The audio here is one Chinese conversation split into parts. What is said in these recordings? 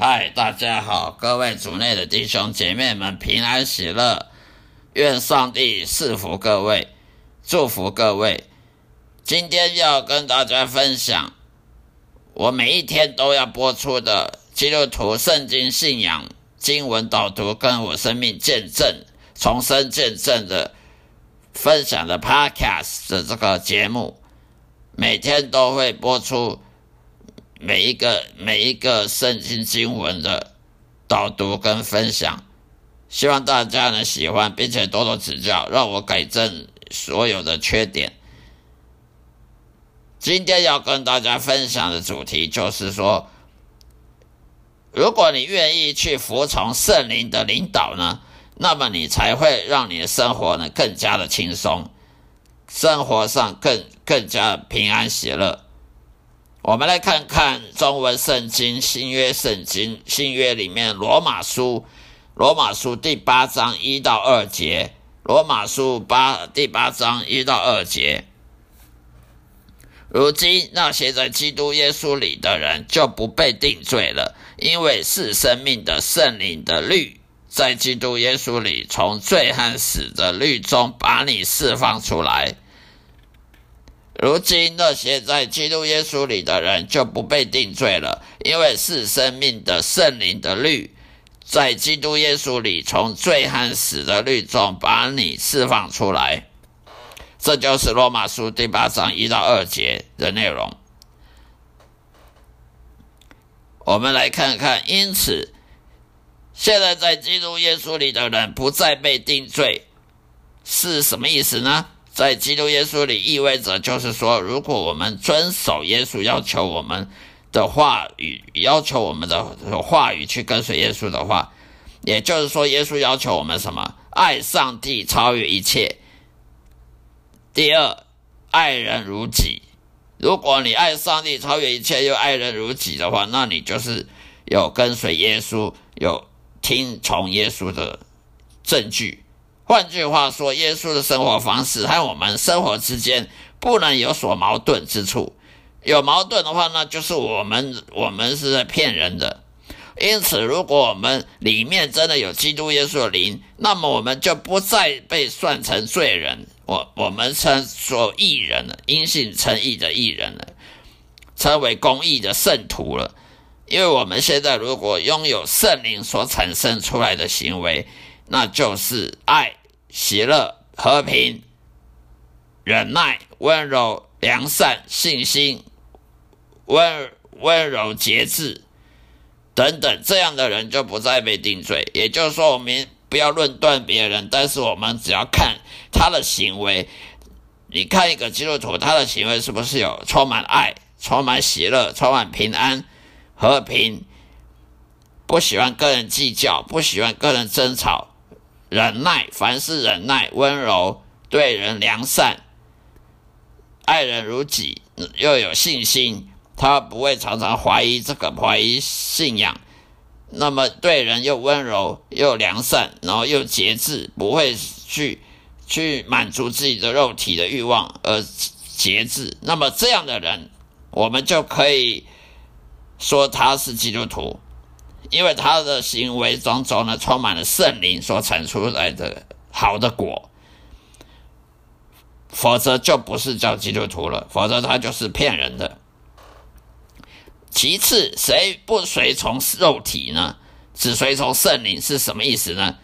嗨，大家好，各位主内的弟兄姐妹们平安喜乐，愿上帝赐福各位，祝福各位。今天要跟大家分享我每一天都要播出的基督徒圣经信仰经文导读，跟我生命见证、重生见证的分享的 Podcast 的这个节目，每天都会播出。每一个每一个圣经经文的导读跟分享，希望大家能喜欢，并且多多指教，让我改正所有的缺点。今天要跟大家分享的主题就是说，如果你愿意去服从圣灵的领导呢，那么你才会让你的生活呢更加的轻松，生活上更更加平安喜乐。我们来看看中文圣经新约圣经新约里面罗马书罗马书第八章一到二节，罗马书八第八章一到二节。如今那些在基督耶稣里的人就不被定罪了，因为是生命的圣灵的律在基督耶稣里从罪和死的律中把你释放出来。如今那些在基督耶稣里的人就不被定罪了，因为是生命的圣灵的律，在基督耶稣里从罪和死的律中把你释放出来。这就是罗马书第八章一到二节的内容。我们来看看，因此现在在基督耶稣里的人不再被定罪，是什么意思呢？在基督耶稣里，意味着就是说，如果我们遵守耶稣要求我们的话语，要求我们的话语去跟随耶稣的话，也就是说，耶稣要求我们什么？爱上帝超越一切。第二，爱人如己。如果你爱上帝超越一切，又爱人如己的话，那你就是有跟随耶稣、有听从耶稣的证据。换句话说，耶稣的生活方式和我们生活之间不能有所矛盾之处。有矛盾的话，那就是我们我们是在骗人的。因此，如果我们里面真的有基督耶稣的灵，那么我们就不再被算成罪人，我我们称作义人了，因信称义的义人了，称为公义的圣徒了。因为我们现在如果拥有圣灵所产生出来的行为，那就是爱。喜乐、和平、忍耐、温柔、良善、信心、温温柔、节制等等，这样的人就不再被定罪。也就是说，我们不要论断别人，但是我们只要看他的行为。你看一个基督徒，他的行为是不是有充满爱、充满喜乐、充满平安、和平？不喜欢跟人计较，不喜欢跟人争吵。忍耐，凡事忍耐，温柔，对人良善，爱人如己，又有信心。他不会常常怀疑这个，怀疑信仰。那么对人又温柔又良善，然后又节制，不会去去满足自己的肉体的欲望而节制。那么这样的人，我们就可以说他是基督徒。因为他的行为种种呢，充满了圣灵所产出来的好的果，否则就不是叫基督徒了，否则他就是骗人的。其次，谁不随从肉体呢？只随从圣灵是什么意思呢？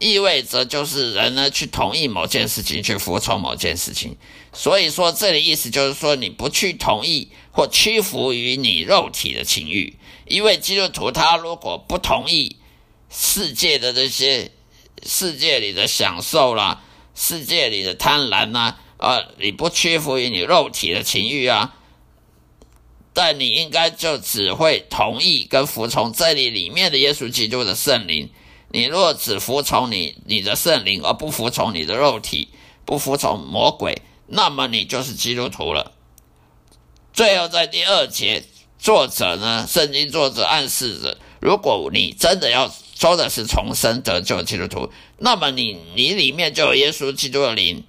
意味着就是人呢去同意某件事情，去服从某件事情。所以说，这里意思就是说，你不去同意或屈服于你肉体的情欲。因为基督徒他如果不同意世界的这些世界里的享受啦，世界里的贪婪呐，啊，你不屈服于你肉体的情欲啊，但你应该就只会同意跟服从这里里面的耶稣基督的圣灵。你若只服从你你的圣灵，而不服从你的肉体，不服从魔鬼，那么你就是基督徒了。最后在第二节。作者呢？圣经作者暗示着，如果你真的要说的是重生得救基督徒，那么你你里面就有耶稣基督的灵，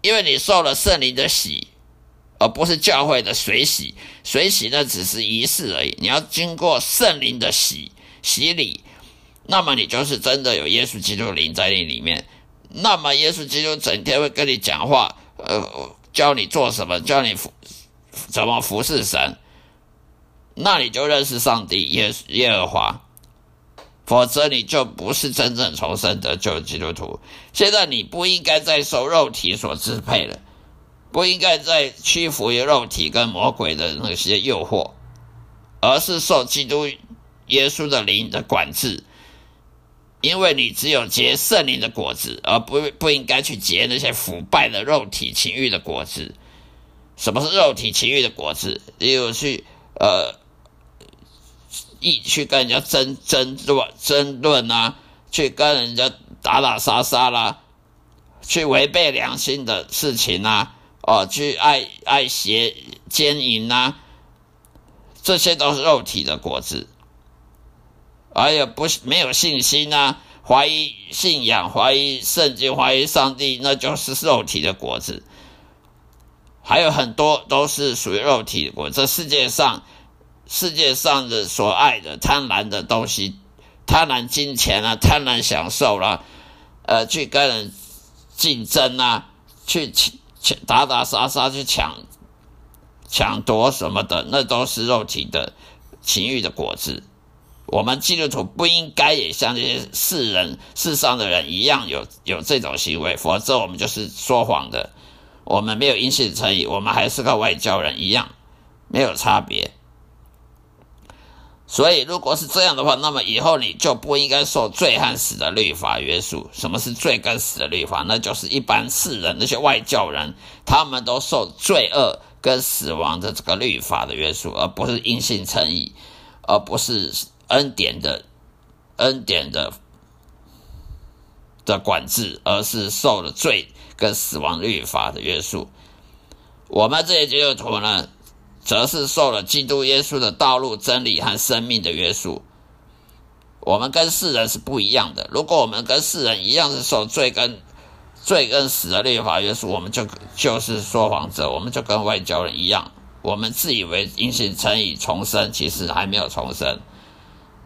因为你受了圣灵的洗，而不是教会的水洗。水洗那只是仪式而已，你要经过圣灵的洗，洗礼，那么你就是真的有耶稣基督灵在你里面。那么耶稣基督整天会跟你讲话，呃，教你做什么，教你服怎么服侍神，那你就认识上帝耶耶和华。否则你就不是真正重生得救基督徒。现在你不应该再受肉体所支配了，不应该再屈服于肉体跟魔鬼的那些诱惑，而是受基督耶稣的灵的管制。因为你只有结圣灵的果子，而不不应该去结那些腐败的肉体情欲的果子。什么是肉体情欲的果子？例如去呃。一去跟人家争争论争论啊，去跟人家打打杀杀啦，去违背良心的事情啊，哦，去爱爱邪奸淫啊，这些都是肉体的果子。还有不没有信心啊，怀疑信仰，怀疑圣经，怀疑上帝，那就是肉体的果子。还有很多都是属于肉体的果，这世界上。世界上的所爱的贪婪的东西，贪婪金钱啊，贪婪享受啦，呃，去跟人竞争啊，去抢打打杀杀去抢抢夺什么的，那都是肉体的情欲的果子。我们基督徒不应该也像这些世人世上的人一样有有这种行为，否则我们就是说谎的。我们没有因信诚意，我们还是个外教人一样，没有差别。所以，如果是这样的话，那么以后你就不应该受罪和死的律法约束。什么是罪跟死的律法？那就是一般世人那些外教人，他们都受罪恶跟死亡的这个律法的约束，而不是因信称义，而不是恩典的恩典的的管制，而是受了罪跟死亡律法的约束。我们这些基督徒呢？则是受了基督耶稣的道路、真理和生命的约束。我们跟世人是不一样的。如果我们跟世人一样是受罪跟罪跟死的律法约束，我们就就是说谎者，我们就跟外交人一样。我们自以为因信称义重生，其实还没有重生。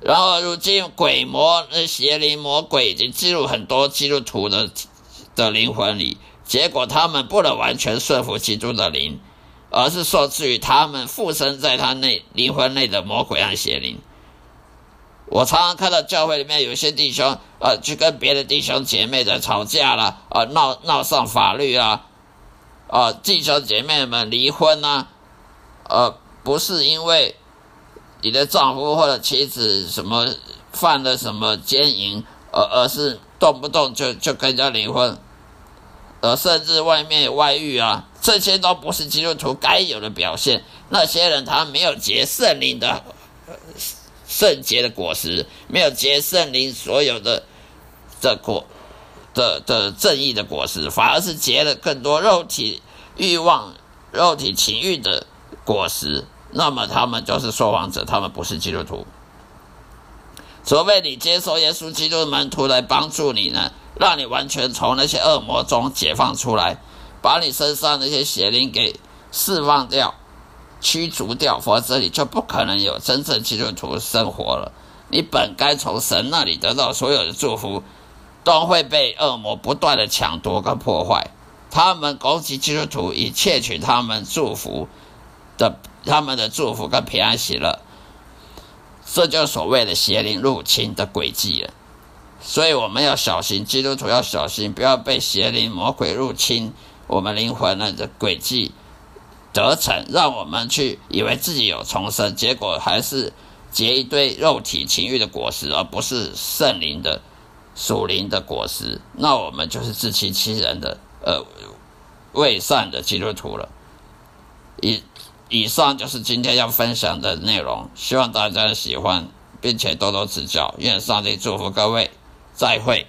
然后如今鬼魔、那邪灵、魔鬼已经进入很多基督徒的的灵魂里，结果他们不能完全顺服基督的灵。而是受制于他们附身在他内灵魂内的魔鬼和邪灵。我常常看到教会里面有些弟兄，呃，去跟别的弟兄姐妹在吵架了，啊，闹闹上法律啊，啊，弟兄姐妹们离婚啊，呃，不是因为你的丈夫或者妻子什么犯了什么奸淫，而而是动不动就就跟人家离婚。呃，甚至外面有外遇啊，这些都不是基督徒该有的表现。那些人他没有结圣灵的圣洁的果实，没有结圣灵所有的的果的的正义的果实，反而是结了更多肉体欲望、肉体情欲的果实。那么他们就是说谎者，他们不是基督徒。除非你接受耶稣基督的门徒来帮助你呢？让你完全从那些恶魔中解放出来，把你身上那些邪灵给释放掉、驱逐掉，否则你就不可能有真正基督徒生活了。你本该从神那里得到所有的祝福，都会被恶魔不断的抢夺跟破坏。他们攻击基督徒，以窃取他们祝福的、他们的祝福跟平安喜乐，这就所谓的邪灵入侵的轨迹了。所以我们要小心，基督徒要小心，不要被邪灵魔鬼入侵我们灵魂的轨迹得逞，让我们去以为自己有重生，结果还是结一堆肉体情欲的果实，而不是圣灵的属灵的果实。那我们就是自欺欺人的呃未善的基督徒了。以以上就是今天要分享的内容，希望大家喜欢，并且多多指教。愿上帝祝福各位。再会。